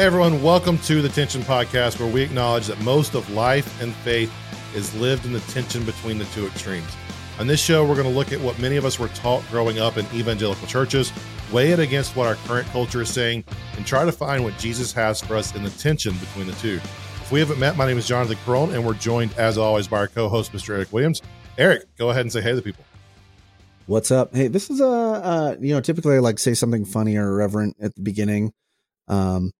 Hey everyone, welcome to the Tension Podcast, where we acknowledge that most of life and faith is lived in the tension between the two extremes. On this show, we're going to look at what many of us were taught growing up in evangelical churches, weigh it against what our current culture is saying, and try to find what Jesus has for us in the tension between the two. If we haven't met, my name is Jonathan Carone, and we're joined, as always, by our co-host, Mr. Eric Williams. Eric, go ahead and say hey to the people. What's up? Hey, this is a uh, you know typically I like say something funny or irreverent at the beginning. Um,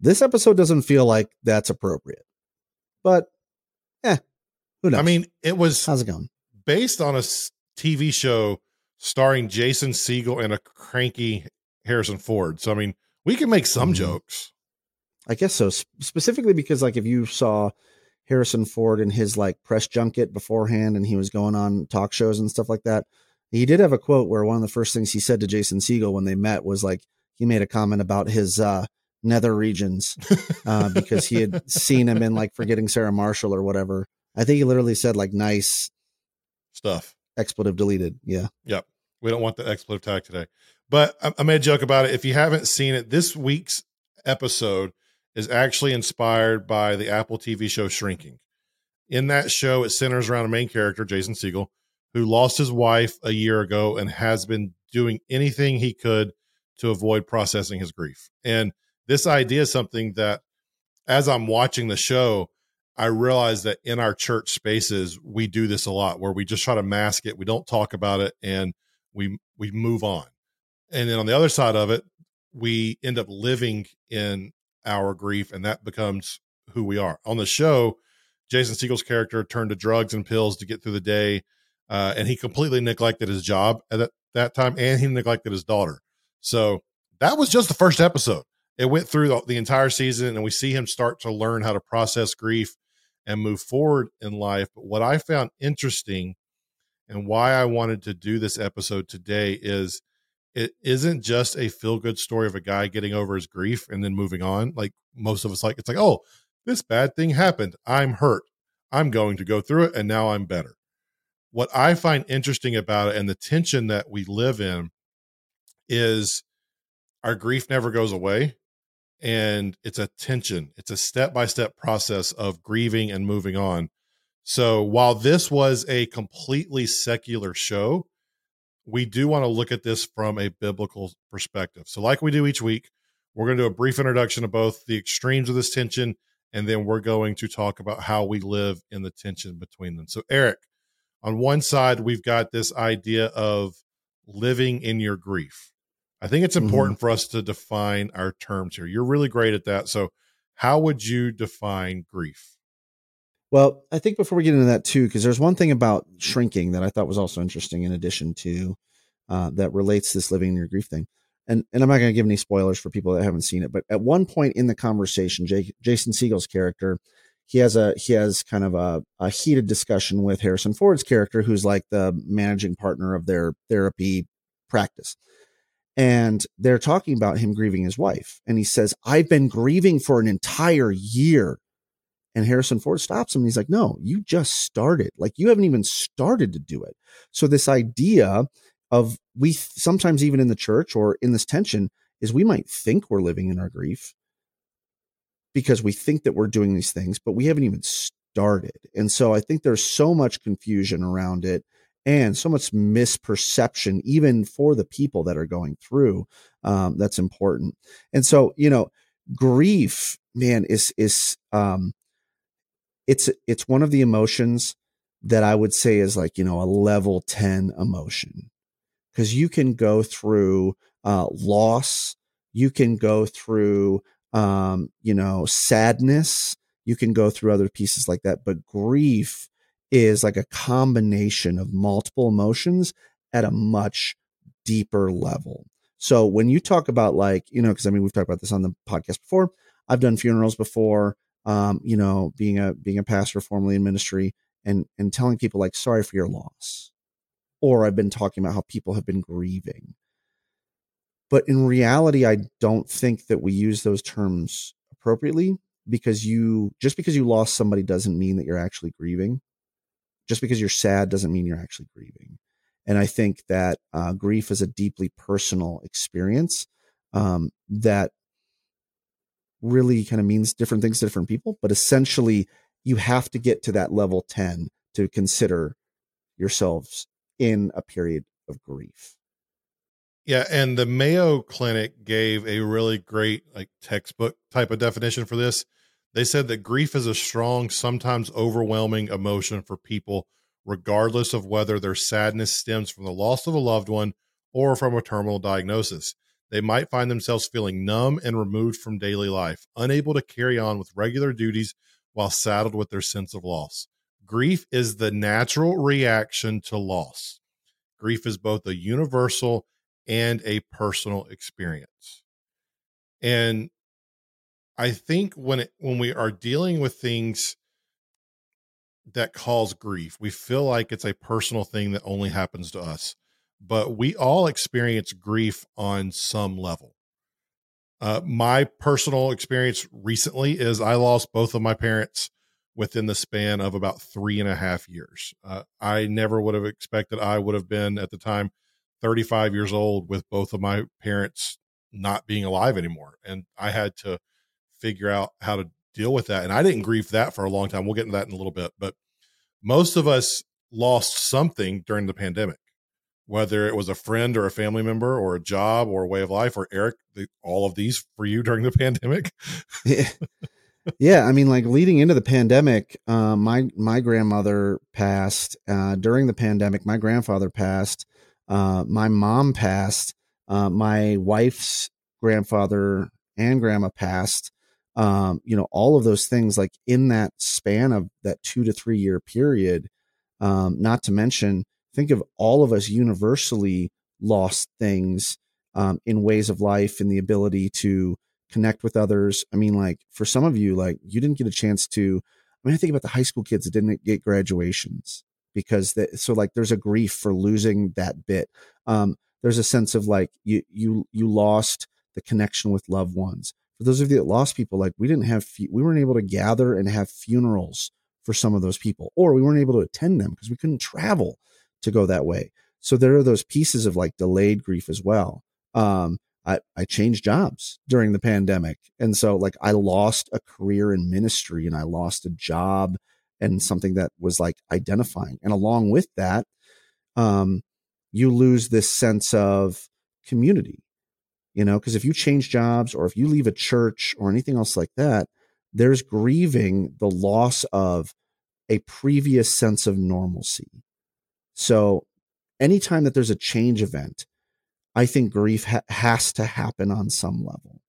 this episode doesn't feel like that's appropriate, but eh, who knows? I mean, it was how's it going? based on a TV show starring Jason Segel and a cranky Harrison Ford. So I mean, we can make some mm-hmm. jokes. I guess so. Specifically because like if you saw Harrison Ford in his like press junket beforehand and he was going on talk shows and stuff like that, he did have a quote where one of the first things he said to Jason Segel when they met was like he made a comment about his uh, nether regions uh, because he had seen him in like forgetting Sarah Marshall or whatever. I think he literally said like nice stuff. Expletive deleted. Yeah. Yep. We don't want the expletive tag today. But I, I made a joke about it. If you haven't seen it, this week's episode is actually inspired by the Apple TV show Shrinking. In that show, it centers around a main character, Jason Segel, who lost his wife a year ago and has been doing anything he could to avoid processing his grief. And this idea is something that, as I'm watching the show, I realize that in our church spaces, we do this a lot where we just try to mask it. We don't talk about it and we, we move on. And then on the other side of it, we end up living in our grief and that becomes who we are. On the show, Jason Segel's character turned to drugs and pills to get through the day uh, and he completely neglected his job at that, that time, and he neglected his daughter. So that was just the first episode. It went through the, the entire season, and we see him start to learn how to process grief and move forward in life. But what I found interesting and why I wanted to do this episode today is it isn't just a feel good story of a guy getting over his grief and then moving on. Like most of us like, it's like, oh, this bad thing happened. I'm hurt. I'm going to go through it and now I'm better what I find interesting about it and the tension that we live in is our grief never goes away. And it's a tension, it's a step by step process of grieving and moving on. So while this was a completely secular show, we do want to look at this from a biblical perspective. So, like we do each week, we're going to do a brief introduction of both the extremes of this tension, and then we're going to talk about how we live in the tension between them. So, Eric, on one side, we've got this idea of living in your grief. I think it's mm-hmm. important mm-hmm. for us to define our terms here. You're really great at that. So, how would you define grief? Well, I think before we get into that too, because there's one thing about shrinking that I thought was also interesting, in addition to uh, that relates this living in your grief thing. And and I'm not going to give any spoilers for people that haven't seen it, but at one point in the conversation, Jake, Jason Segel's character he has a he has kind of a, a heated discussion with Harrison Ford's character, who's like the managing partner of their therapy practice. And they're talking about him grieving his wife. And he says, I've been grieving for an entire year. And Harrison Ford stops him and he's like, No, you just started. Like you haven't even started to do it. So this idea of we sometimes even in the church or in this tension is we might think we're living in our grief because we think that we're doing these things, but we haven't even started. And so I think there's so much confusion around it and so much misperception, even for the people that are going through. Um, that's important. And so, you know, grief, man, is, is, um, it's, it's one of the emotions that I would say is like, you know, a level 10 emotion because you can go through, uh, loss. You can go through um, you know, sadness. You can go through other pieces like that, but grief is like a combination of multiple emotions at a much deeper level. So when you talk about like, you know, because I mean we've talked about this on the podcast before. I've done funerals before. Um, you know, being a being a pastor formerly in ministry and and telling people like sorry for your loss. Or I've been talking about how people have been grieving. But in reality, I don't think that we use those terms appropriately because you just because you lost somebody doesn't mean that you're actually grieving. Just because you're sad doesn't mean you're actually grieving. And I think that uh, grief is a deeply personal experience um, that really kind of means different things to different people, but essentially you have to get to that level 10 to consider yourselves in a period of grief. Yeah, and the Mayo Clinic gave a really great like textbook type of definition for this. They said that grief is a strong, sometimes overwhelming emotion for people regardless of whether their sadness stems from the loss of a loved one or from a terminal diagnosis. They might find themselves feeling numb and removed from daily life, unable to carry on with regular duties while saddled with their sense of loss. Grief is the natural reaction to loss. Grief is both a universal and a personal experience. And I think when it, when we are dealing with things that cause grief, we feel like it's a personal thing that only happens to us. But we all experience grief on some level. Uh, my personal experience recently is I lost both of my parents within the span of about three and a half years. Uh, I never would have expected I would have been at the time 35 years old with both of my parents not being alive anymore. And I had to figure out how to deal with that. And I didn't grieve that for a long time. We'll get into that in a little bit. But most of us lost something during the pandemic, whether it was a friend or a family member or a job or a way of life, or Eric, the, all of these for you during the pandemic. yeah. yeah, I mean, like leading into the pandemic, uh, my my grandmother passed uh, during the pandemic. My grandfather passed. Uh, my mom passed. Uh, my wife's grandfather and grandma passed. Um, you know, all of those things like in that span of that two to three year period. Um, not to mention, think of all of us universally lost things um, in ways of life and the ability to connect with others. I mean, like for some of you, like you didn't get a chance to. I mean, I think about the high school kids that didn't get graduations because that so like there's a grief for losing that bit um there's a sense of like you you you lost the connection with loved ones for those of you that lost people like we didn't have we weren't able to gather and have funerals for some of those people or we weren't able to attend them because we couldn't travel to go that way so there are those pieces of like delayed grief as well um I, I changed jobs during the pandemic. And so like I lost a career in ministry and I lost a job and something that was like identifying. And along with that, um, you lose this sense of community, you know, because if you change jobs or if you leave a church or anything else like that, there's grieving the loss of a previous sense of normalcy. So anytime that there's a change event, I think grief ha- has to happen on some level.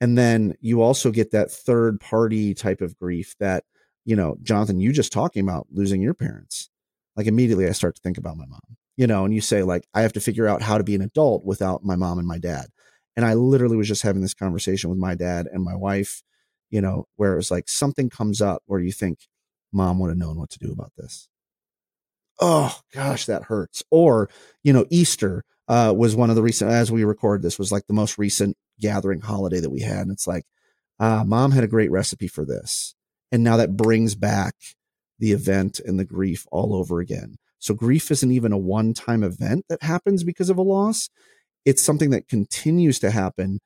And then you also get that third party type of grief that you know, Jonathan, you just talking about losing your parents. Like immediately I start to think about my mom, you know, and you say, like, I have to figure out how to be an adult without my mom and my dad. And I literally was just having this conversation with my dad and my wife, you know, where it's like something comes up where you think mom would have known what to do about this. Oh gosh, that hurts. Or, you know, Easter uh, was one of the recent, as we record this, was like the most recent gathering holiday that we had. And it's like, uh, mom had a great recipe for this and now that brings back the event and the grief all over again. So grief isn't even a one time event that happens because of a loss. It's something that continues to happen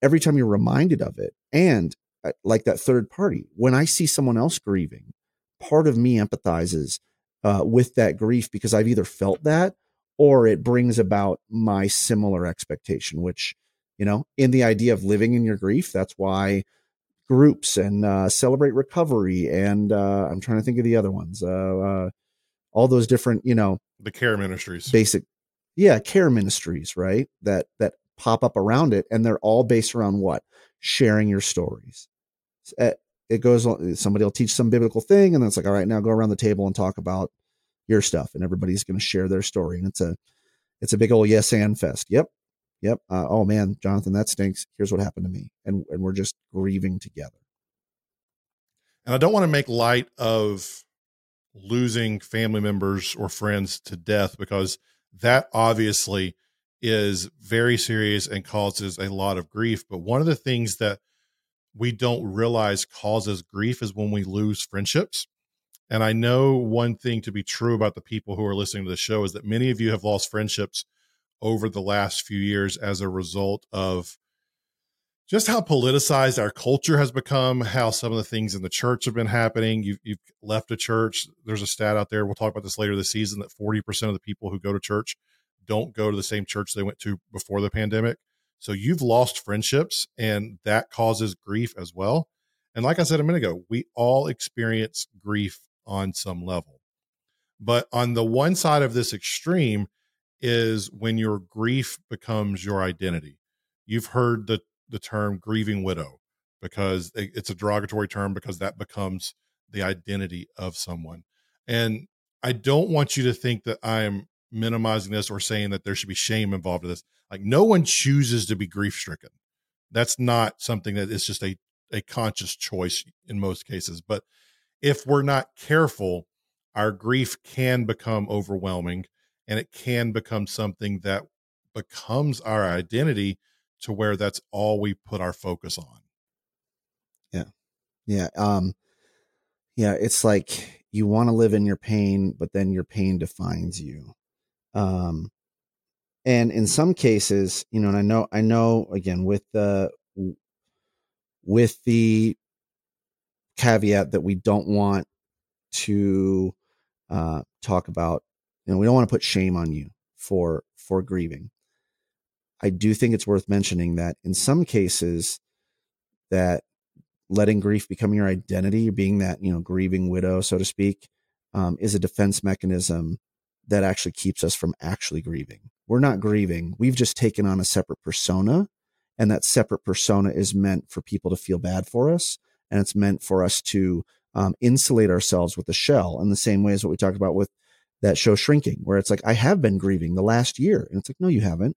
every time you're reminded of it. And uh, like that third party, when I see someone else grieving, part of me empathizes uh, with that grief because I've either felt that or it brings about my similar expectation, which, you know, in the idea of living in your grief, that's why groups and uh, celebrate recovery and uh, i'm trying to think of the other ones uh, uh, all those different you know the care ministries basic yeah care ministries right that that pop up around it and they're all based around what sharing your stories eh, it goes on somebody will teach some biblical thing and then it's like all right now go around the table and talk about your stuff and everybody's going to share their story and it's a it's a big old yes and fest yep yep, uh, oh man, Jonathan, that stinks. Here's what happened to me. And, and we're just grieving together. And I don't want to make light of losing family members or friends to death because that obviously is very serious and causes a lot of grief. But one of the things that we don't realize causes grief is when we lose friendships. And I know one thing to be true about the people who are listening to the show is that many of you have lost friendships over the last few years as a result of just how politicized our culture has become, how some of the things in the church have been happening. You've, you've left a church. There's a stat out there. We'll talk about this later this season that 40% of the people who go to church don't go to the same church they went to before the pandemic. So you've lost friendships and that causes grief as well. And like I said a minute ago, we all experience grief on some level. But on the one side of this extreme is when your grief becomes your identity. You've heard the the term grieving widow because it's a derogatory term because that becomes the identity of someone. And I don't want you to think that I'm minimizing this or saying that there should be shame involved in this. Like no one chooses to be grief stricken. That's not something that is just a, a conscious choice in most cases. But if we're not careful, our grief can become overwhelming and it can become something that becomes our identity to where that's all we put our focus on. Yeah. Yeah. Um, yeah. It's like you want to live in your pain, but then your pain defines you. Um, and in some cases, you know, and I know, I know again with the, with the caveat that we don't want to uh, talk about, you know, we don't want to put shame on you for for grieving. I do think it's worth mentioning that in some cases that letting grief become your identity, being that, you know, grieving widow, so to speak, um, is a defense mechanism that actually keeps us from actually grieving. We're not grieving. We've just taken on a separate persona and that separate persona is meant for people to feel bad for us. And it's meant for us to um, insulate ourselves with a shell in the same way as what we talked about with that show shrinking, where it's like, I have been grieving the last year. And it's like, no, you haven't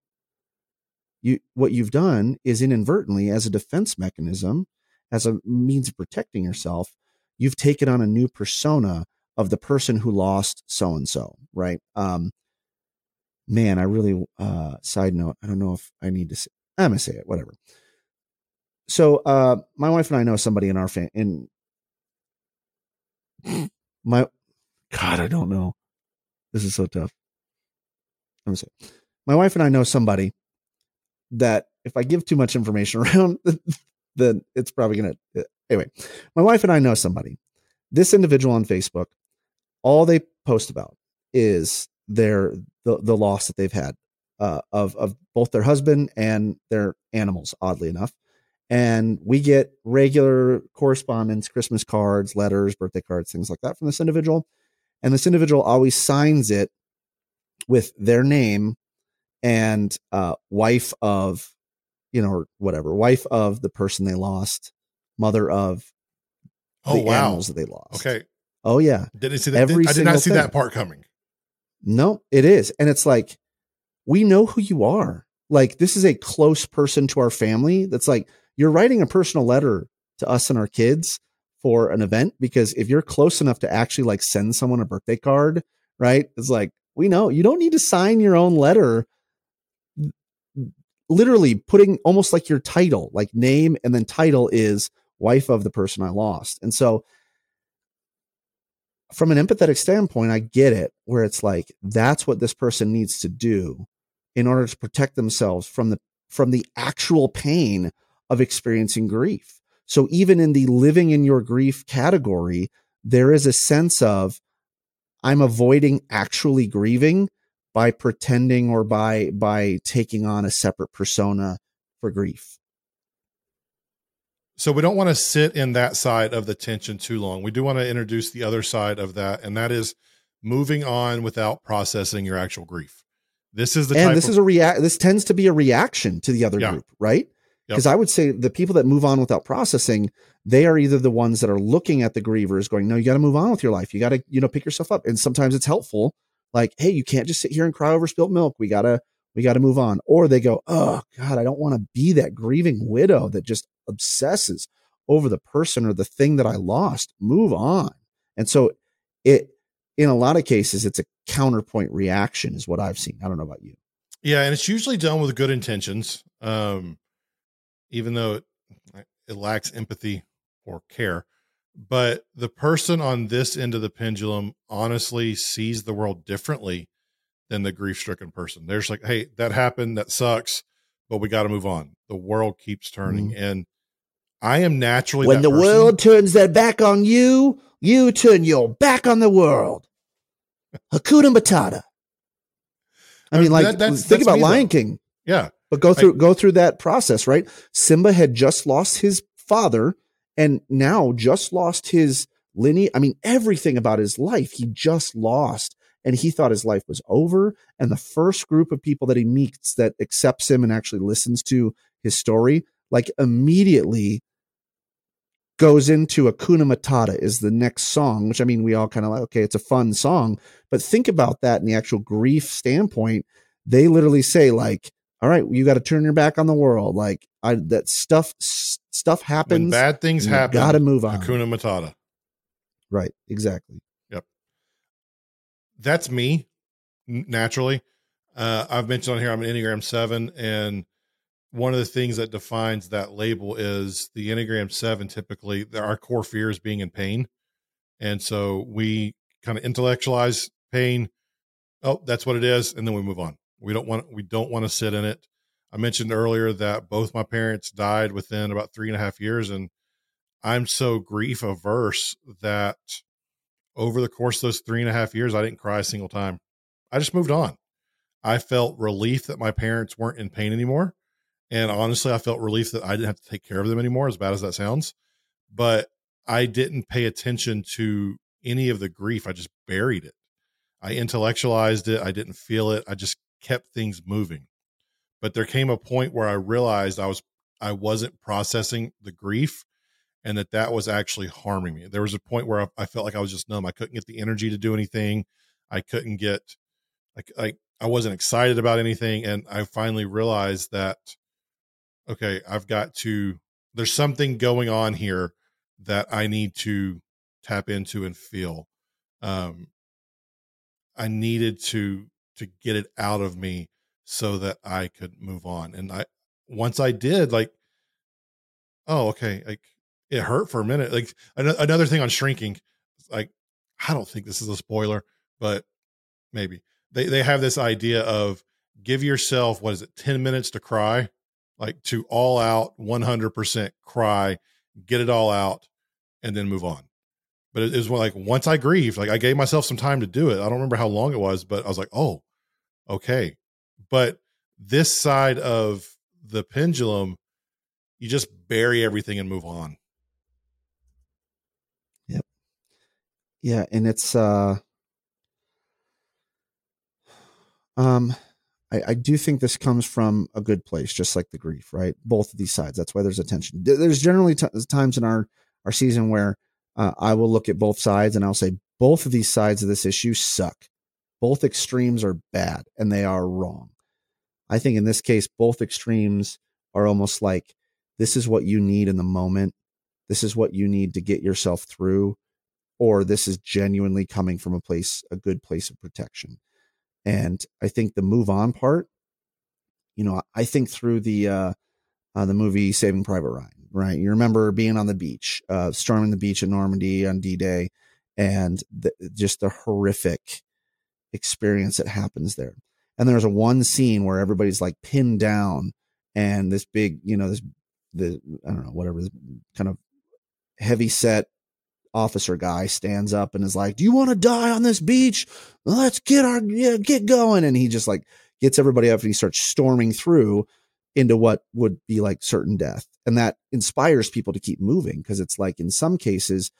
you what you've done is inadvertently as a defense mechanism as a means of protecting yourself you've taken on a new persona of the person who lost so and so right? Um man i really uh side note i don't know if i need to say i'm gonna say it whatever. So uh my wife and i know somebody in our fan in my god i don't know. This is so tough. I'm gonna say my wife and i know somebody that if I give too much information around, then it's probably going to. Anyway, my wife and I know somebody. This individual on Facebook, all they post about is their the, the loss that they've had uh, of of both their husband and their animals. Oddly enough, and we get regular correspondence, Christmas cards, letters, birthday cards, things like that from this individual. And this individual always signs it with their name and uh, wife of, you know, or whatever, wife of the person they lost, mother of oh, the wow. animals that they lost. Okay. Oh yeah. Didn't see that. Every I did not see thing. that part coming. No, it is, and it's like we know who you are. Like this is a close person to our family. That's like you're writing a personal letter to us and our kids for an event because if you're close enough to actually like send someone a birthday card, right? It's like we know you don't need to sign your own letter literally putting almost like your title, like name and then title is wife of the person I lost. And so from an empathetic standpoint, I get it where it's like that's what this person needs to do in order to protect themselves from the from the actual pain of experiencing grief. So even in the living in your grief category, there is a sense of I'm avoiding actually grieving by pretending or by by taking on a separate persona for grief. So we don't want to sit in that side of the tension too long. We do want to introduce the other side of that, and that is moving on without processing your actual grief. This is the and this of- is a react. This tends to be a reaction to the other yeah. group, right? Because yep. I would say the people that move on without processing, they are either the ones that are looking at the grievers, going, "No, you got to move on with your life. You got to, you know, pick yourself up." And sometimes it's helpful like, hey, you can't just sit here and cry over spilt milk. We gotta we gotta move on. Or they go, oh God, I don't want to be that grieving widow that just obsesses over the person or the thing that I lost. Move on. And so it in a lot of cases, it's a counterpoint reaction, is what I've seen. I don't know about you. Yeah, and it's usually done with good intentions. Um, even though it, it lacks empathy or care but the person on this end of the pendulum honestly sees the world differently than the grief stricken person. There's like, hey, that happened, that sucks, but we got to move on. The world keeps turning, mm-hmm. and I am naturally when the person. world turns their back on you, you turn your back on the world. Hakuna Matata. I mean, like, that, that's, think that's about Lion though. King. Yeah, but go through I, go through that process, right? Simba had just lost his father, and now just lost his lineage. I mean, everything about his life he just lost, and he thought his life was over. And the first group of people that he meets that accepts him and actually listens to his story, like immediately goes into Hakuna Matata is the next song, which I mean, we all kind of like, okay, it's a fun song, but think about that in the actual grief standpoint. They literally say, like, all right, you got to turn your back on the world. Like, I, that stuff, stuff happens. When bad things happen. Got to move on. Hakuna Matata. Right. Exactly. Yep. That's me naturally. Uh, I've mentioned on here, I'm an Enneagram seven and one of the things that defines that label is the Enneagram 7 typically our core fear is being in pain. And so we kind of intellectualize pain. Oh, that's what it is. And then we move on. We don't want we don't want to sit in it. I mentioned earlier that both my parents died within about three and a half years, and I'm so grief averse that over the course of those three and a half years, I didn't cry a single time. I just moved on. I felt relief that my parents weren't in pain anymore. And honestly, I felt relief that I didn't have to take care of them anymore, as bad as that sounds. But I didn't pay attention to any of the grief. I just buried it. I intellectualized it. I didn't feel it. I just kept things moving. But there came a point where I realized I was I wasn't processing the grief and that that was actually harming me. There was a point where I, I felt like I was just numb. I couldn't get the energy to do anything. I couldn't get like like I wasn't excited about anything and I finally realized that okay, I've got to, there's something going on here that I need to tap into and feel. Um, I needed to, to get it out of me so that I could move on. And I, once I did, like, oh, okay, like it hurt for a minute. Like another thing on shrinking, like, I don't think this is a spoiler, but maybe they, they have this idea of give yourself, what is it, 10 minutes to cry like to all out 100% cry, get it all out, and then move on. But it was like once I grieved, like I gave myself some time to do it. I don't remember how long it was, but I was like, oh, okay. But this side of the pendulum, you just bury everything and move on. Yep. Yeah. And it's, uh, um, I, I, do think this comes from a good place, just like the grief, right? Both of these sides. That's why there's a tension. There's generally t- times in our our season where uh, I will look at both sides and I'll say both of these sides of this issue suck. Both extremes are bad and they are wrong. I think in this case, both extremes are almost like this is what you need in the moment. This is what you need to get yourself through, or this is genuinely coming from a place, a good place of protection. And I think the move on part, you know, I think through the uh, uh the movie Saving Private Ryan, right? You remember being on the beach, uh, storming the beach in Normandy on D Day, and the, just the horrific experience that happens there. And there's a one scene where everybody's like pinned down, and this big, you know, this the I don't know whatever kind of heavy set officer guy stands up and is like, "Do you want to die on this beach? Let's get our yeah, get going." And he just like gets everybody up and he starts storming through into what would be like certain death. And that inspires people to keep moving because it's like in some cases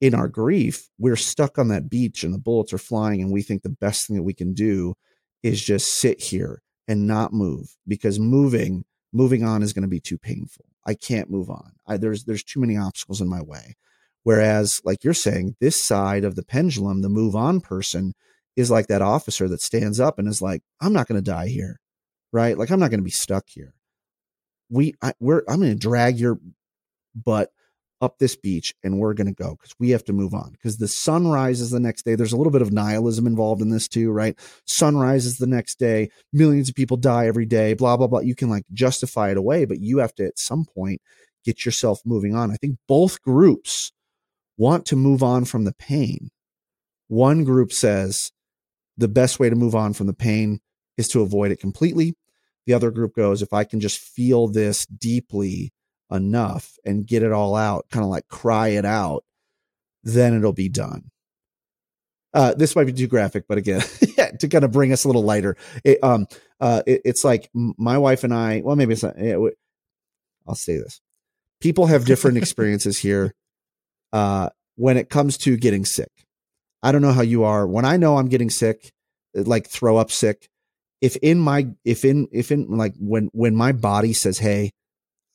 in our grief, we're stuck on that beach and the bullets are flying and we think the best thing that we can do is just sit here and not move because moving moving on is going to be too painful. I can't move on. I, there's there's too many obstacles in my way. Whereas, like you're saying, this side of the pendulum, the move on person, is like that officer that stands up and is like, "I'm not going to die here, right? Like I'm not going to be stuck here. We, I, we're, I'm going to drag your butt up this beach and we're going to go because we have to move on because the sun rises the next day. There's a little bit of nihilism involved in this too, right? Sun rises the next day. Millions of people die every day, blah, blah, blah. You can like justify it away, but you have to at some point get yourself moving on. I think both groups want to move on from the pain. One group says the best way to move on from the pain is to avoid it completely. The other group goes, if I can just feel this deeply enough and get it all out, kind of like cry it out, then it'll be done. Uh, this might be too graphic, but again, yeah, to kind of bring us a little lighter, it, um, uh, it, it's like my wife and I. Well, maybe it's not. It, I'll say this: people have different experiences here uh, when it comes to getting sick. I don't know how you are. When I know I'm getting sick, like throw up sick, if in my if in if in like when when my body says, "Hey,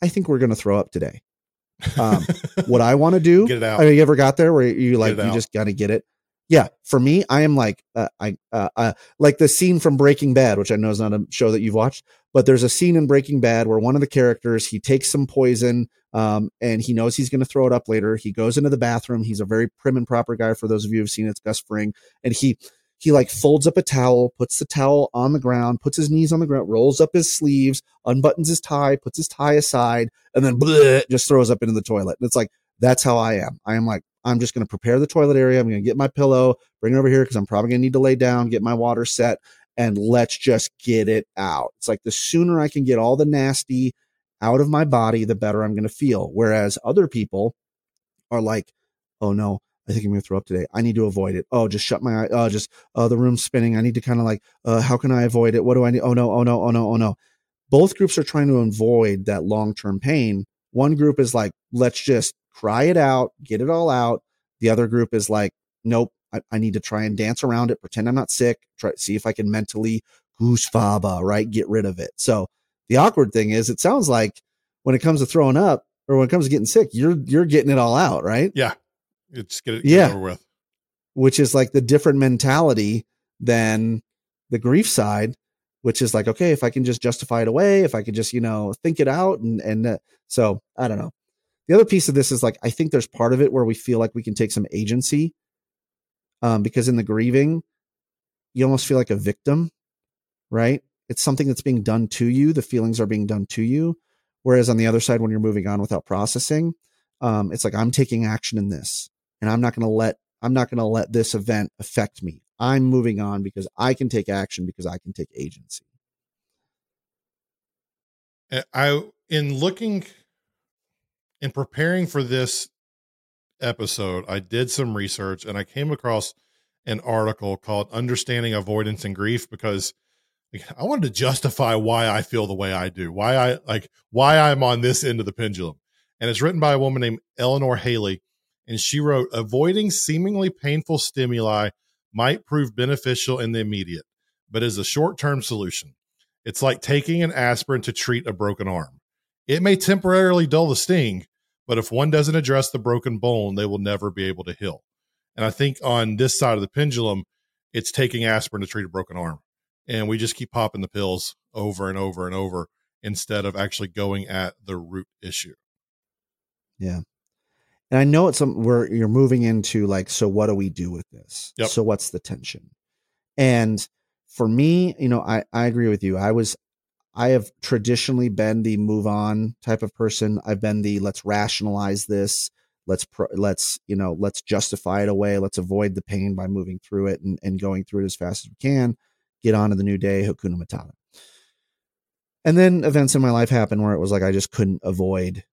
I think we're going to throw up today," um, what I want to do, get it out. I mean, you ever got there where you like you just got to get it? Yeah, for me, I am like uh, I uh, uh, like the scene from Breaking Bad, which I know is not a show that you've watched, but there's a scene in Breaking Bad where one of the characters he takes some poison, um, and he knows he's going to throw it up later. He goes into the bathroom. He's a very prim and proper guy. For those of you who've seen it, it's Gus Fring, and he he like folds up a towel, puts the towel on the ground, puts his knees on the ground, rolls up his sleeves, unbuttons his tie, puts his tie aside, and then bleh, just throws up into the toilet. And it's like, that's how I am. I am like, I'm just going to prepare the toilet area. I'm going to get my pillow, bring it over here because I'm probably going to need to lay down, get my water set, and let's just get it out. It's like the sooner I can get all the nasty out of my body, the better I'm going to feel. Whereas other people are like, oh no, I think I'm to throw up today. I need to avoid it. Oh, just shut my eye. Oh, just, oh, the room's spinning. I need to kind of like, uh, how can I avoid it? What do I need? Oh, no, oh, no, oh, no, oh, no. Both groups are trying to avoid that long term pain. One group is like, let's just cry it out, get it all out. The other group is like, nope, I, I need to try and dance around it, pretend I'm not sick, try see if I can mentally goose faba, right? Get rid of it. So the awkward thing is, it sounds like when it comes to throwing up or when it comes to getting sick, you're you're getting it all out, right? Yeah. It's get it, yeah. over with. Which is like the different mentality than the grief side, which is like, okay, if I can just justify it away, if I could just, you know, think it out. And, and uh, so I don't know. The other piece of this is like, I think there's part of it where we feel like we can take some agency um, because in the grieving, you almost feel like a victim, right? It's something that's being done to you. The feelings are being done to you. Whereas on the other side, when you're moving on without processing, um, it's like I'm taking action in this and I'm not going to let I'm not going to let this event affect me. I'm moving on because I can take action because I can take agency. Uh, I in looking in preparing for this episode, I did some research and I came across an article called Understanding Avoidance and Grief because I wanted to justify why I feel the way I do, why I like why I'm on this end of the pendulum. And it's written by a woman named Eleanor Haley and she wrote, Avoiding seemingly painful stimuli might prove beneficial in the immediate, but is a short term solution. It's like taking an aspirin to treat a broken arm. It may temporarily dull the sting, but if one doesn't address the broken bone, they will never be able to heal. And I think on this side of the pendulum, it's taking aspirin to treat a broken arm. And we just keep popping the pills over and over and over instead of actually going at the root issue. Yeah and I know it's some where you're moving into like, so what do we do with this? Yep. So what's the tension? And for me, you know, I, I agree with you. I was, I have traditionally been the move on type of person. I've been the let's rationalize this. Let's, pro, let's, you know, let's justify it away. Let's avoid the pain by moving through it and, and going through it as fast as we can. Get on to the new day. Hakuna Matata. And then events in my life happened where it was like I just couldn't avoid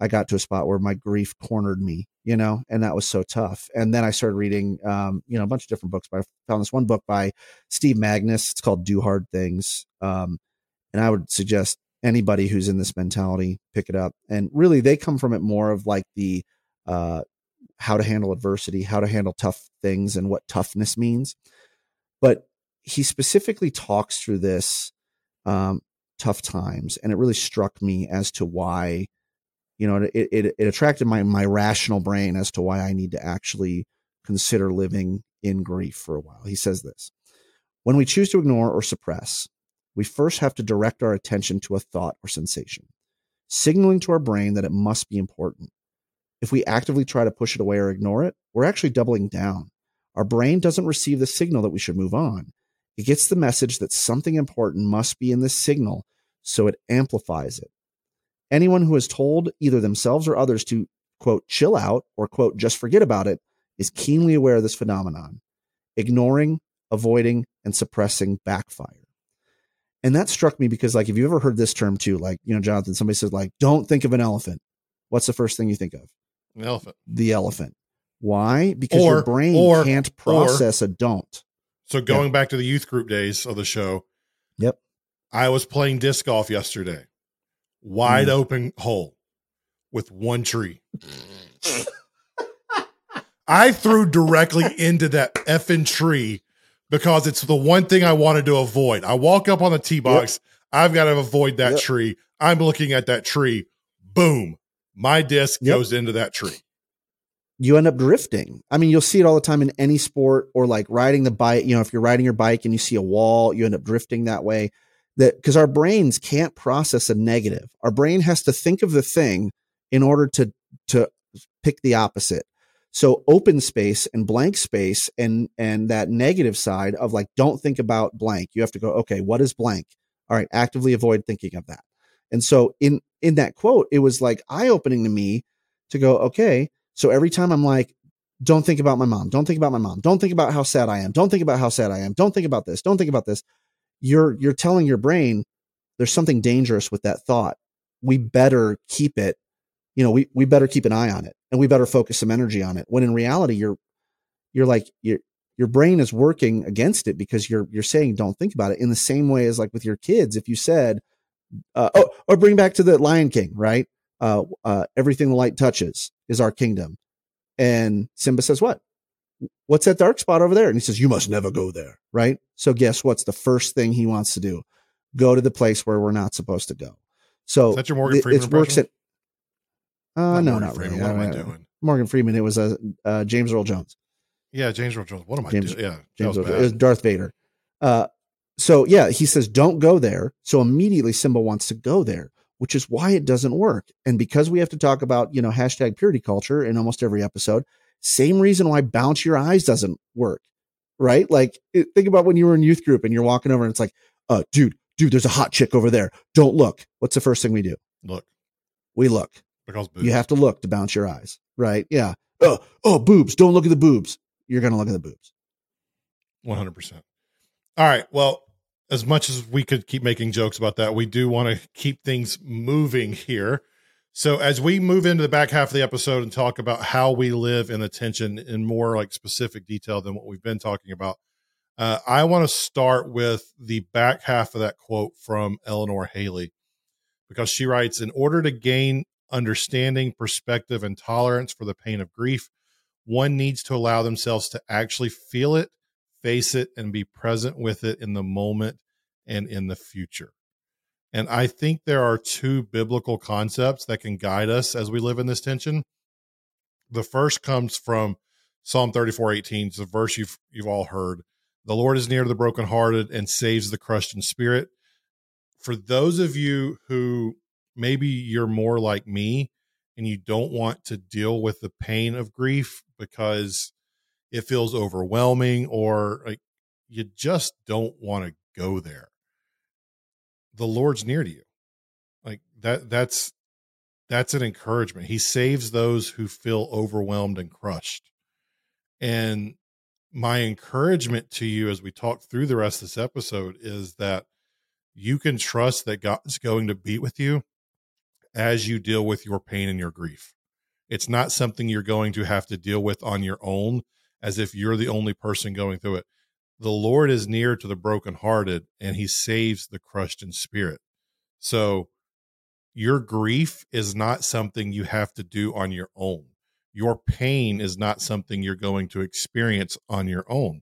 I got to a spot where my grief cornered me, you know, and that was so tough. And then I started reading, um, you know, a bunch of different books, but I found this one book by Steve Magness. It's called Do Hard Things. Um, and I would suggest anybody who's in this mentality pick it up. And really, they come from it more of like the uh, how to handle adversity, how to handle tough things, and what toughness means. But he specifically talks through this um, tough times, and it really struck me as to why you know, it, it, it attracted my, my rational brain as to why I need to actually consider living in grief for a while. He says this When we choose to ignore or suppress, we first have to direct our attention to a thought or sensation, signaling to our brain that it must be important. If we actively try to push it away or ignore it, we're actually doubling down. Our brain doesn't receive the signal that we should move on. It gets the message that something important must be in this signal, so it amplifies it. Anyone who has told either themselves or others to, quote, chill out or, quote, just forget about it is keenly aware of this phenomenon. Ignoring, avoiding, and suppressing backfire. And that struck me because, like, if you ever heard this term too, like, you know, Jonathan, somebody says, like, don't think of an elephant. What's the first thing you think of? An elephant. The elephant. Why? Because Or- your brain or- can't process a don't. So going back to the youth group days of the show. Yep. I was playing disc golf yesterday. Wide Mm. open hole with one tree. I threw directly into that effing tree because it's the one thing I wanted to avoid. I walk up on the tee box. I've got to avoid that Yep. tree. I'm looking at that tree. Boom. My disc Yep. goes into that tree. you end up drifting. I mean, you'll see it all the time in any sport or like riding the bike. You know, if you're riding your bike and you see a wall, you end up drifting that way. That because our brains can't process a negative. Our brain has to think of the thing in order to to pick the opposite. So open space and blank space and and that negative side of like don't think about blank. You have to go, okay, what is blank? All right, actively avoid thinking of that. And so in in that quote, it was like eye-opening to me to go, okay, so every time I'm like, don't think about my mom. Don't think about my mom. Don't think about how sad I am. Don't think about how sad I am. Don't think about this. Don't think about this. You're you're telling your brain there's something dangerous with that thought. We better keep it, you know, we we better keep an eye on it and we better focus some energy on it. When in reality you're you're like your your brain is working against it because you're you're saying don't think about it in the same way as like with your kids if you said uh, oh or bring back to the Lion King, right? Uh, uh, everything the light touches is our kingdom. And Simba says, What? What's that dark spot over there? And he says, You must never go there. Right. So, guess what's the first thing he wants to do? Go to the place where we're not supposed to go. So, that's your Morgan Freeman it works at, uh, no, Morgan not Freeman. really. What am I Uh, doing? Morgan Freeman. It was uh, uh, James Earl Jones. Yeah, James Earl Jones. What am I James- doing? Yeah, James Earl- it was. Darth Vader. Uh, so yeah, he says, don't go there. So immediately Simba wants to go there, which is why it doesn't work. And because we have to talk about, you know, hashtag purity culture in almost every episode, same reason why bounce your eyes doesn't work, right? Like think about when you were in youth group and you're walking over and it's like, uh, dude, dude, there's a hot chick over there. Don't look. What's the first thing we do? Look, We look. because boobs. You have to look to bounce your eyes, right? Yeah. Oh, oh, boobs. Don't look at the boobs. You're going to look at the boobs. One hundred percent. All right. Well, as much as we could keep making jokes about that, we do want to keep things moving here. So as we move into the back half of the episode and talk about how we live in attention in more like specific detail than what we've been talking about, uh, I want to start with the back half of that quote from Eleanor Haley because she writes, "In order to gain understanding, perspective, and tolerance for the pain of grief." one needs to allow themselves to actually feel it, face it, and be present with it in the moment and in the future. And I think there are two biblical concepts that can guide us as we live in this tension. The first comes from Psalm 34 18. It's a verse you've, you've all heard. The Lord is near to the brokenhearted and saves the crushed in spirit. For those of you who maybe you're more like me and you don't want to deal with the pain of grief because it feels overwhelming or like you just don't want to go there the lord's near to you. Like that that's that's an encouragement. He saves those who feel overwhelmed and crushed. And my encouragement to you as we talk through the rest of this episode is that you can trust that god's going to be with you as you deal with your pain and your grief. It's not something you're going to have to deal with on your own as if you're the only person going through it. The Lord is near to the brokenhearted and he saves the crushed in spirit. So your grief is not something you have to do on your own. Your pain is not something you're going to experience on your own.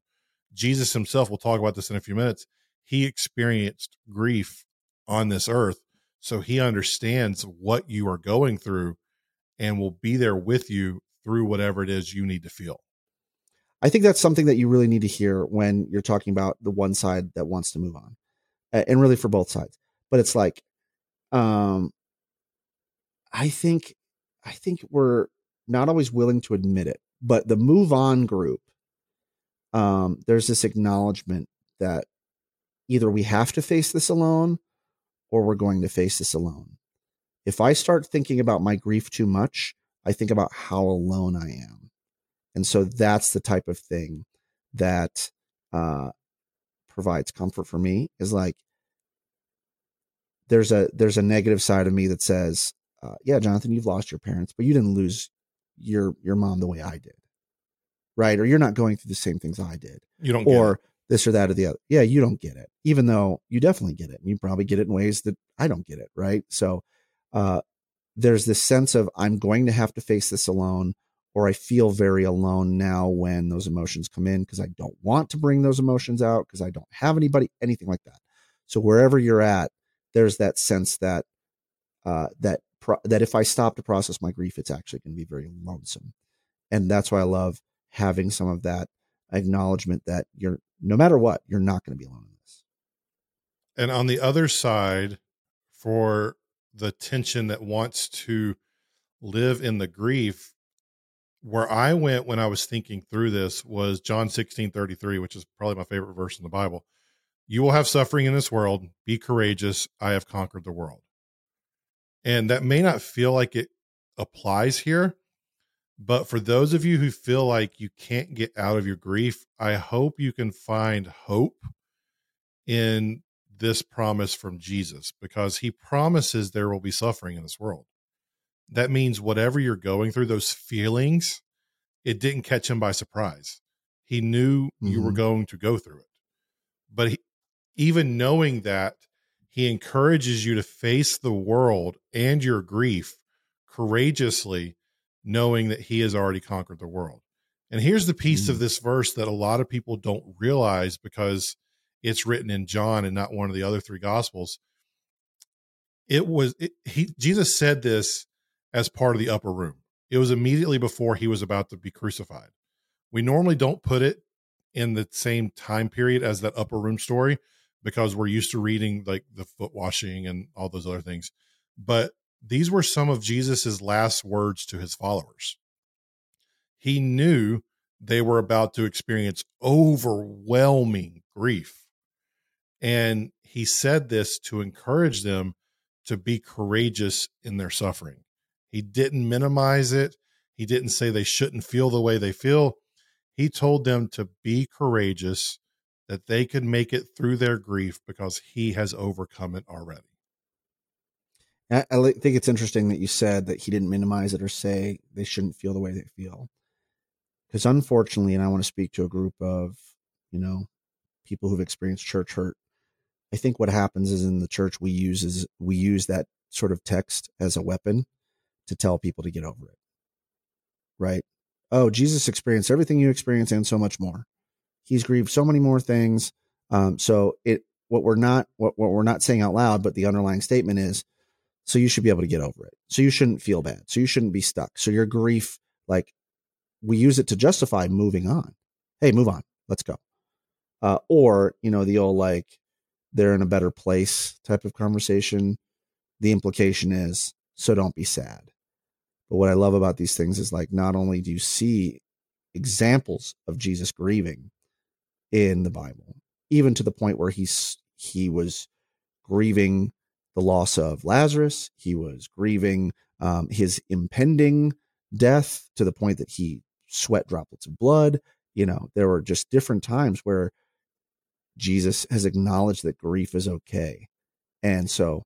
Jesus himself, we'll talk about this in a few minutes, he experienced grief on this earth. So he understands what you are going through and will be there with you through whatever it is you need to feel. I think that's something that you really need to hear when you're talking about the one side that wants to move on, and really for both sides. But it's like, um, I think, I think we're not always willing to admit it. But the move on group, um, there's this acknowledgement that either we have to face this alone, or we're going to face this alone. If I start thinking about my grief too much, I think about how alone I am. And so that's the type of thing that uh, provides comfort for me is like, there's a there's a negative side of me that says, uh, yeah, Jonathan, you've lost your parents, but you didn't lose your your mom the way I did, right? Or you're not going through the same things I did. You don't or this or that or the other. Yeah, you don't get it, even though you definitely get it. And you probably get it in ways that I don't get it, right? So uh, there's this sense of I'm going to have to face this alone, or I feel very alone now when those emotions come in because I don't want to bring those emotions out because I don't have anybody, anything like that. So wherever you're at, there's that sense that uh, that pro- that if I stop to process my grief, it's actually going to be very lonesome, and that's why I love having some of that acknowledgement that you're no matter what, you're not going to be alone in this. And on the other side, for the tension that wants to live in the grief, where I went when I was thinking through this was John 16 33, which is probably my favorite verse in the Bible. You will have suffering in this world. Be courageous. I have conquered the world. And that may not feel like it applies here, but for those of you who feel like you can't get out of your grief, I hope you can find hope in this promise from Jesus because he promises there will be suffering in this world. That means whatever you're going through, those feelings, it didn't catch him by surprise. He knew mm-hmm. you were mm-hmm. going to go through it. But he, even knowing that, he encourages you to face the world and your grief courageously knowing that he has already conquered the world. And here's the piece mm. of this verse that a lot of people don't realize because it's written in John and not one of the other three gospels. It was it, he Jesus said this as part of the upper room. It was immediately before he was about to be crucified. We normally don't put it in the same time period as that upper room story because we're used to reading like the foot washing and all those other things. But these were some of Jesus's last words to his followers. He knew they were about to experience overwhelming grief. And he said this to encourage them to be courageous in their suffering. He didn't minimize it. He didn't say they shouldn't feel the way they feel. He told them to be courageous, that they could make it through their grief because he has overcome it already. I, think it's interesting that you said that he didn't minimize it or say they shouldn't feel the way they feel. Because unfortunately, and I want to speak to a group of, you know, people who've experienced church hurt. I think what happens is in the church we use is we use that sort of text as a weapon to tell people to get over it. Right? Oh, Jesus experienced everything you experience and so much more. He's grieved so many more things. Um, so it what we're not what, what we're not saying out loud, but the underlying statement is so you should be able to get over it. So you shouldn't feel bad. So you shouldn't be stuck. So your grief, like we use it to justify moving on. Hey, move on. Let's go. Uh, or, you know, the old like they're in a better place type of conversation. The implication is, so don't be sad. But what I love about these things is like not only do you see examples of Jesus grieving in the Bible, even to the point where he's he was grieving the loss of Lazarus. He was grieving um, his impending death to the point that he sweat droplets of blood. You know, there were just different times where Jesus has acknowledged that grief is okay. And so,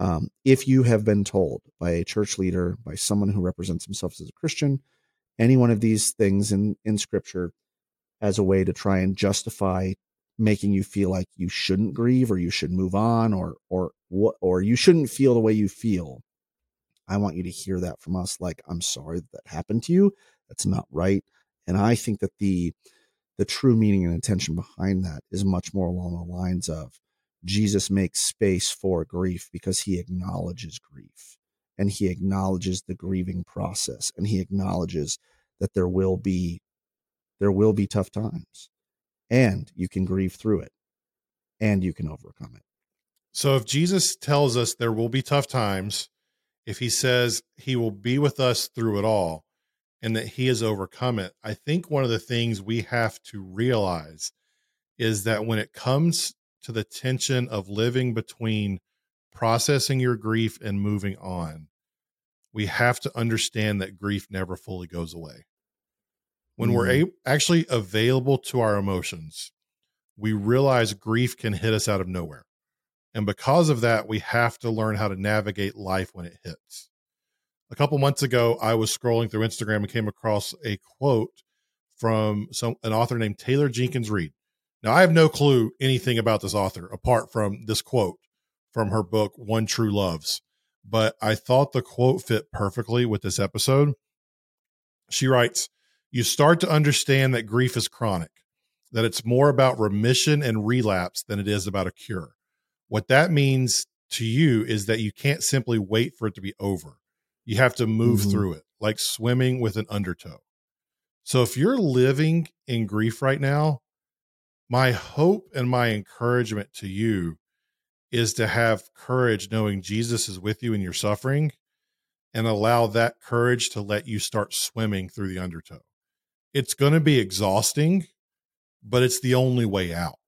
um, if you have been told by a church leader, by someone who represents themselves as a Christian, any one of these things in, in scripture as a way to try and justify making you feel like you shouldn't grieve or you should move on or or what or you shouldn't feel the way you feel i want you to hear that from us like i'm sorry that, that happened to you. That's not right. And i think that the the true meaning and intention behind that is much more along the lines of jesus makes space for grief because he acknowledges grief and he acknowledges the grieving process and he acknowledges that there will be there will be tough times and you can grieve through it and you can overcome it. So if Jesus tells us there will be tough times, if he says he will be with us through it all and that he has overcome it, I think one of the things we have to realize is that when it comes to the tension of living between processing your grief and moving on, we have to understand that grief never fully goes away when mm. we're a- actually available to our emotions, we realize grief can hit us out of nowhere. And because of that, we have to learn how to navigate life when it hits. A couple months ago, I was scrolling through Instagram and came across a quote from some an author named Taylor Jenkins Reid. Now, I have no clue anything about this author apart from this quote from her book, One True Loves. But I thought the quote fit perfectly with this episode. She writes, You start to understand that grief is chronic, that it's more about remission and relapse than it is about a cure. What that means to you is that you can't simply wait for it to be over. You have to move mm-hmm. through it, like swimming with an undertow. So if you're living in grief right now, my hope and my encouragement to you is to have courage knowing Jesus is with you in your suffering and allow that courage to let you start swimming through the undertow. It's going to be exhausting, but it's the only way out.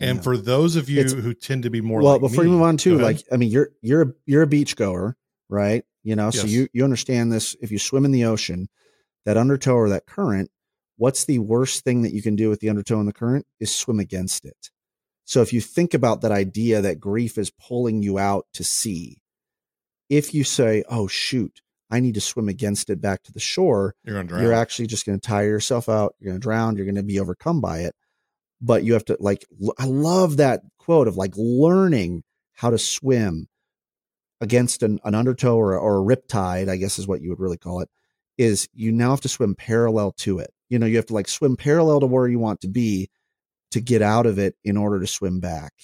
And yeah. for those of you it's, who tend to be more well, like before me, you move on too, like I mean, you're you're a, you're a beach goer, right? You know, yes. so you you understand this. If you swim in the ocean, that undertow or that current, what's the worst thing that you can do with the undertow and the current is swim against it. So if you think about that idea that grief is pulling you out to sea, if you say, "Oh shoot, I need to swim against it back to the shore," you're, you're actually just going to tire yourself out. You're going to drown. You're going to be overcome by it. But you have to like. I love that quote of like learning how to swim against an, an undertow or, or a rip tide. I guess is what you would really call it. Is you now have to swim parallel to it. You know, you have to like swim parallel to where you want to be to get out of it in order to swim back.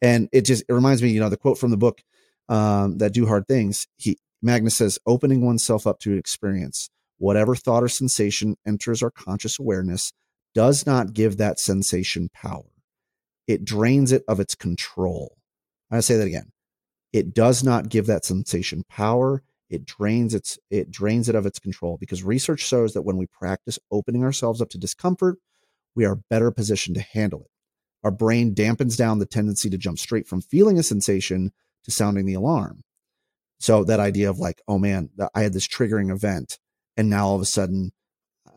And it just it reminds me, you know, the quote from the book um, that do hard things. He Magness says, opening oneself up to experience, whatever thought or sensation enters our conscious awareness, does not give that sensation power. It drains it of its control. I say that again. It does not give that sensation power. It drains its it drains it of its control because research shows that when we practice opening ourselves up to discomfort, we are better positioned to handle it. Our brain dampens down the tendency to jump straight from feeling a sensation to sounding the alarm. So that idea of like, oh man, I had this triggering event and now all of a sudden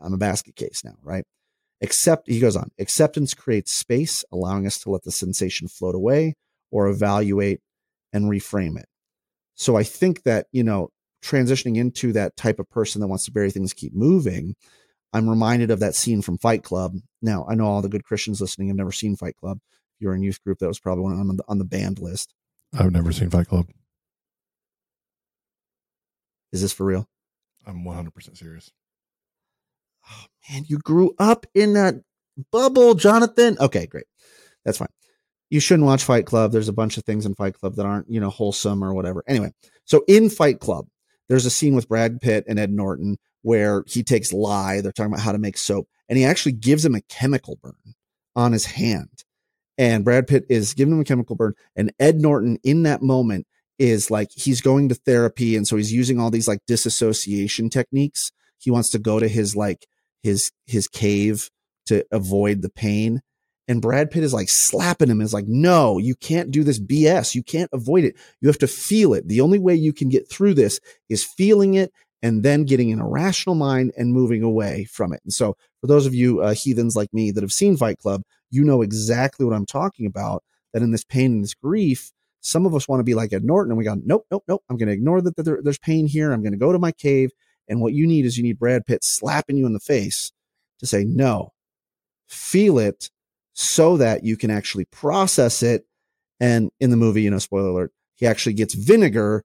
I'm a basket case now, right? Except he goes on, acceptance creates space, allowing us to let the sensation float away or evaluate and reframe it. So I think that, you know, transitioning into that type of person that wants to bury things, keep moving, I'm reminded of that scene from Fight Club. Now, I know all the good Christians listening have never seen Fight Club. If you're in youth group, that was probably one on the, on the banned list. I've never seen Fight Club. Is this for real? I'm 100% serious. Oh, man, you grew up in that bubble, Jonathan. Okay, great. That's fine. You shouldn't watch Fight Club. There's a bunch of things in Fight Club that aren't, you know, wholesome or whatever. Anyway, so in Fight Club, there's a scene with Brad Pitt and Ed Norton where he takes lye. They're talking about how to make soap, and he actually gives him a chemical burn on his hand. And Brad Pitt is giving him a chemical burn, and Ed Norton in that moment is like he's going to therapy, and so he's using all these like disassociation techniques. He wants to go to his like his his cave to avoid the pain. And Brad Pitt is like slapping him is like, no, you can't do this BS. You can't avoid it. You have to feel it. The only way you can get through this is feeling it and then getting an irrational mind and moving away from it. And so, for those of you uh, heathens like me that have seen Fight Club, you know exactly what I'm talking about. That in this pain and this grief, some of us want to be like Ed Norton, and we go, nope, nope, nope. I'm going to ignore that, that there, there's pain here. I'm going to go to my cave. And what you need is you need Brad Pitt slapping you in the face to say, no, feel it so that you can actually process it. And in the movie, you know, spoiler alert, he actually gets vinegar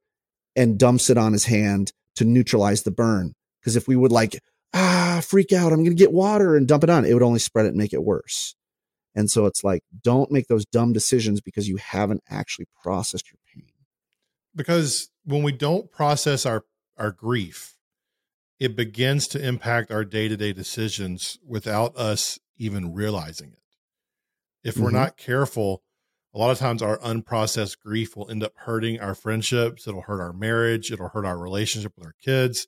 and dumps it on his hand to neutralize the burn. Because if we would like, ah, freak out, I'm going to get water and dump it on, it would only spread it and make it worse. And so it's like, don't make those dumb decisions because you haven't actually processed your pain. Because when we don't process our, our grief, it begins to impact our day to day decisions without us even realizing it. If we're mm-hmm. not careful, a lot of times our unprocessed grief will end up hurting our friendships. It'll hurt our marriage. It'll hurt our relationship with our kids.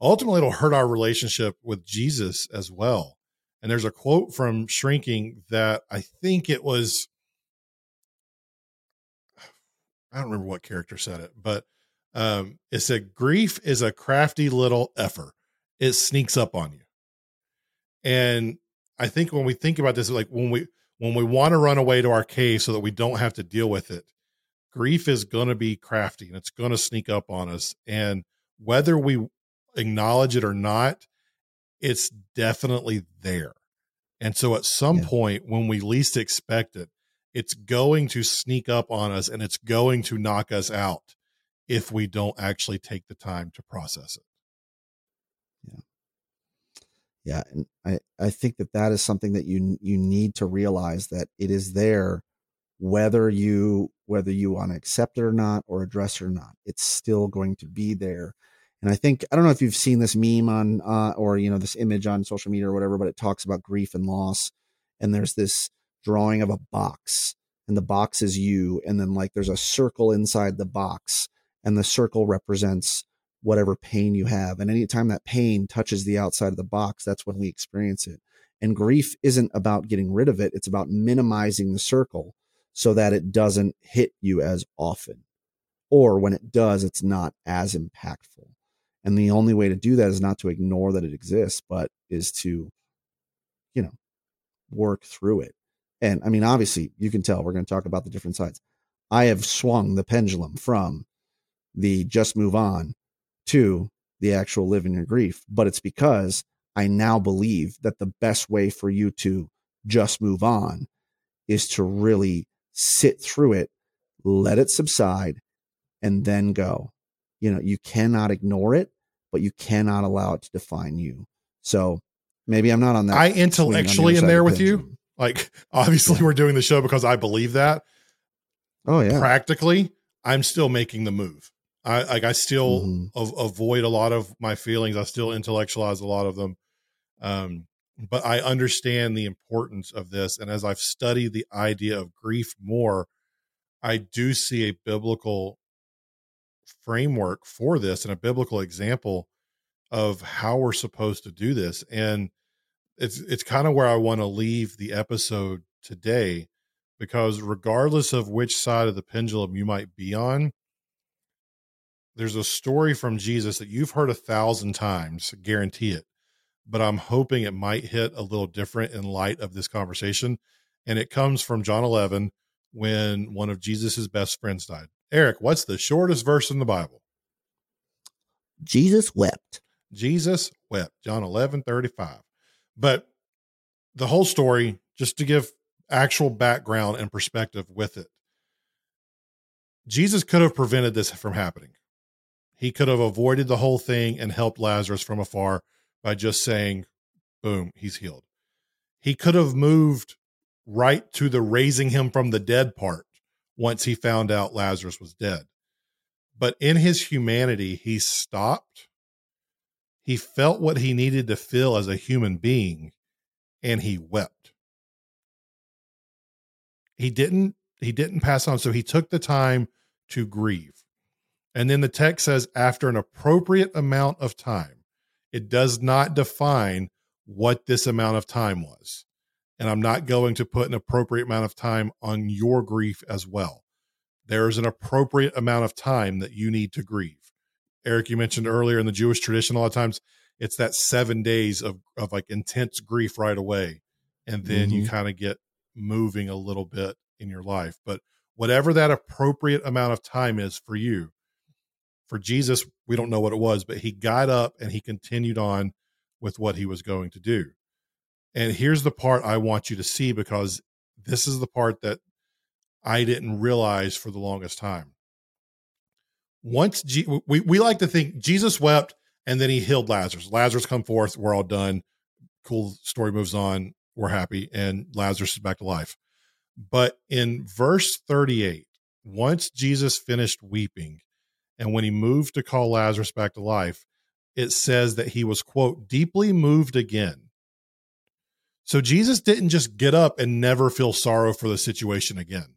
Ultimately, it'll hurt our relationship with Jesus as well. And there's a quote from Shrinking that I think it was, I don't remember what character said it, but um, it said, Grief is a crafty little effer. It sneaks up on you. And I think when we think about this, like when we, when we want to run away to our cave so that we don't have to deal with it, grief is going to be crafty and it's going to sneak up on us. And whether we acknowledge it or not, it's definitely there. And so at some yeah. point when we least expect it, it's going to sneak up on us and it's going to knock us out if we don't actually take the time to process it. Yeah. And I I think that that is something that you you need to realize that it is there whether you whether you want to accept it or not or address it or not. It's still going to be there. And I think I don't know if you've seen this meme on uh, or you know this image on social media or whatever, but it talks about grief and loss. And there's this drawing of a box, and the box is you, and then like there's a circle inside the box, and the circle represents whatever pain you have. And anytime that pain touches the outside of the box, that's when we experience it. And grief isn't about getting rid of it, it's about minimizing the circle so that it doesn't hit you as often. Or when it does, it's not as impactful. And the only way to do that is not to ignore that it exists, but is to, you know, work through it. And I mean, obviously, you can tell we're going to talk about the different sides. I have swung the pendulum from the just move on to the actual living your grief. But it's because I now believe that the best way for you to just move on is to really sit through it, let it subside, and then go. You know, you cannot ignore it, but you cannot allow it to define you. So maybe I'm not on that. I intellectually am there with you. Like, obviously, yeah. we're doing the show because I believe that. Oh, yeah. Practically, I'm still making the move. I like I still mm-hmm. av- avoid a lot of my feelings. I still intellectualize a lot of them. Um, but I understand the importance of this. And as I've studied the idea of grief more, I do see a biblical framework for this and a biblical example of how we're supposed to do this. And it's it's kind of where I want to leave the episode today because regardless of which side of the pendulum you might be on, there's a story from Jesus that you've heard a thousand times, guarantee it. But I'm hoping it might hit a little different in light of this conversation. And it comes from John 11 when one of Jesus's best friends died. Eric, what's the shortest verse in the Bible? Jesus wept. Jesus wept. John 11, 35. But the whole story, just to give actual background and perspective with it, Jesus could have prevented this from happening. He could have avoided the whole thing and helped Lazarus from afar by just saying, boom, he's healed. He could have moved right to the raising him from the dead part once he found out Lazarus was dead. But in his humanity, he stopped. He felt what he needed to feel as a human being, and he wept. He didn't he didn't pass on, so he took the time to grieve. And then the text says, after an appropriate amount of time, it does not define what this amount of time was. And I'm not going to put an appropriate amount of time on your grief as well. There's an appropriate amount of time that you need to grieve. Eric, you mentioned earlier in the Jewish tradition, a lot of times it's that seven days of, of like intense grief right away. And then mm-hmm. you kind of get moving a little bit in your life. But whatever that appropriate amount of time is for you, for Jesus, we don't know what it was, but he got up and he continued on with what he was going to do. And here's the part I want you to see because this is the part that I didn't realize for the longest time. Once G- we we like to think Jesus wept and then he healed Lazarus. Lazarus come forth, we're all done. Cool story moves on. We're happy and Lazarus is back to life. But in verse 38, once Jesus finished weeping, and when he moved to call Lazarus back to life, it says that he was, quote, deeply moved again. So Jesus didn't just get up and never feel sorrow for the situation again.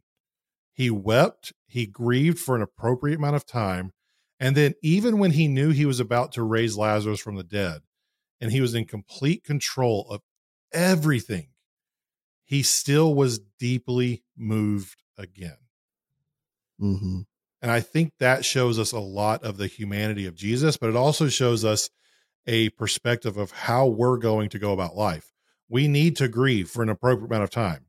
He wept, he grieved for an appropriate amount of time. And then, even when he knew he was about to raise Lazarus from the dead and he was in complete control of everything, he still was deeply moved again. Mm-hmm. And I think that shows us a lot of the humanity of Jesus, but it also shows us a perspective of how we're going to go about life. We need to grieve for an appropriate amount of time.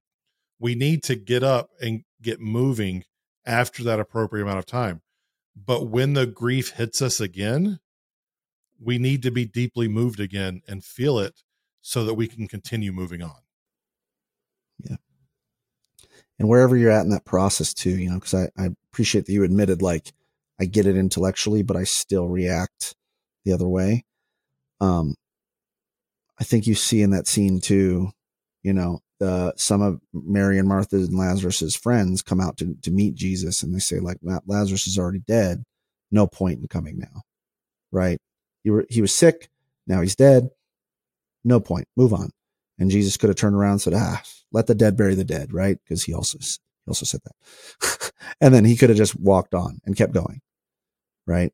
we need to get up and get moving after that appropriate amount of time. But when the grief hits us again, we need to be deeply moved again and feel it so that we can continue moving on. Yeah. And wherever you're at in that process too, you know, because I, I appreciate that you admitted like I get it intellectually, but I still react the other way. Um, I think you see in that scene too, you know, the some of Mary and Martha and Lazarus's friends come out to to meet Jesus, and they say like, Lazarus is already dead. No point in coming now, right? He were, he was sick. Now he's dead. No point. Move on. And Jesus could have turned around and said, ah, let the dead bury the dead, right? Because he also he also said that. and then he could have just walked on and kept going, right?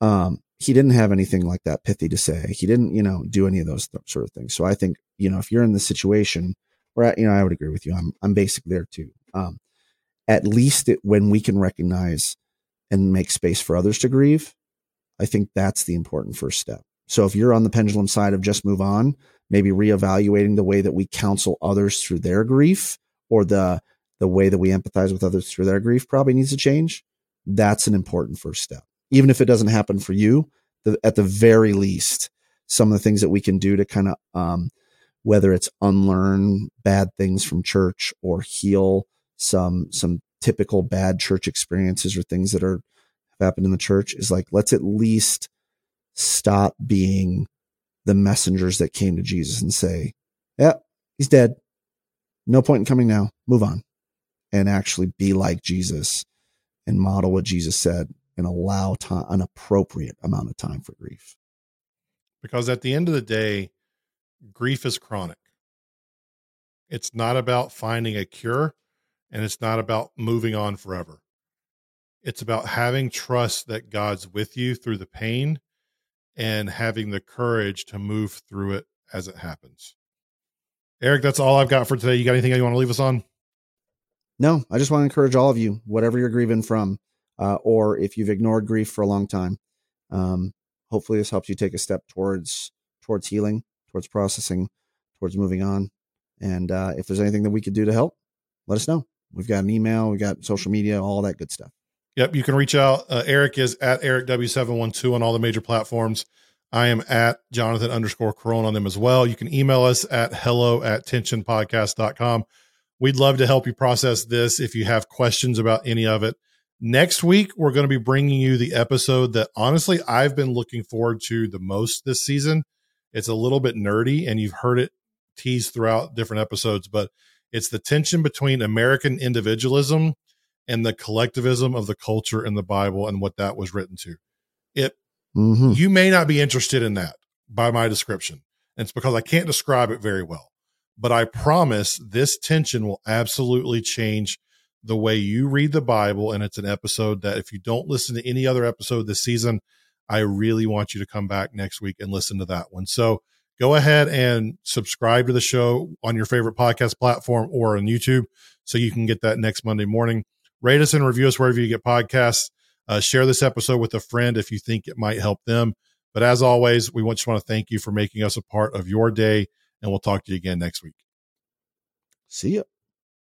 Um, he didn't have anything like that pithy to say. He didn't, you know, do any of those th- sort of things. So I think, you know, if you're in the situation where, you know, I would agree with you. I'm, I'm basically there too. Um, at least it, when we can recognize and make space for others to grieve, I think that's the important first step. So if you're on the pendulum side of just move on, maybe reevaluating the way that we counsel others through their grief or the, the way that we empathize with others through their grief probably needs to change. That's an important first step even if it doesn't happen for you, the, at the very least, some of the things that we can do to kind of, um, whether it's unlearn bad things from church or heal some, some typical bad church experiences or things that are, have happened in the church is like, let's at least stop being the messengers that came to Jesus and say, yeah, he's dead. No point in coming now. Move on and actually be like Jesus and model what Jesus said and allow time, an appropriate amount of time for grief. Because at the end of the day, grief is chronic. It's not about finding a cure and it's not about moving on forever. It's about having trust that God's with you through the pain and having the courage to move through it as it happens. Eric, that's all I've got for today. You got anything you want to leave us on? No, I just want to encourage all of you, whatever you're grieving from, uh, or if you've ignored grief for a long time. Um, hopefully, this helps you take a step towards towards healing, towards processing, towards moving on. And uh, if there's anything that we could do to help, let us know. We've got an email, we've got social media, all that good stuff. Yep, you can reach out. Uh, Eric is at Eric W712 on all the major platforms. I am at Jonathan underscore Carone on them as well. You can email us at hello at tensionpodcast.com. We'd love to help you process this. If you have questions about any of it, Next week, we're going to be bringing you the episode that honestly I've been looking forward to the most this season. It's a little bit nerdy, and you've heard it teased throughout different episodes, but it's the tension between American individualism and the collectivism of the culture in the Bible and what that was written to. It mm-hmm. you may not be interested in that by my description. And it's because I can't describe it very well. But I promise this tension will absolutely change the way you read the Bible. And it's an episode that if you don't listen to any other episode this season, I really want you to come back next week and listen to that one. So go ahead and subscribe to the show on your favorite podcast platform or on YouTube so you can get that next Monday morning. Rate us and review us wherever you get podcasts. Uh, share this episode with a friend if you think it might help them. But as always, we just want to thank you for making us a part of your day, and we'll talk to you again next week. See ya.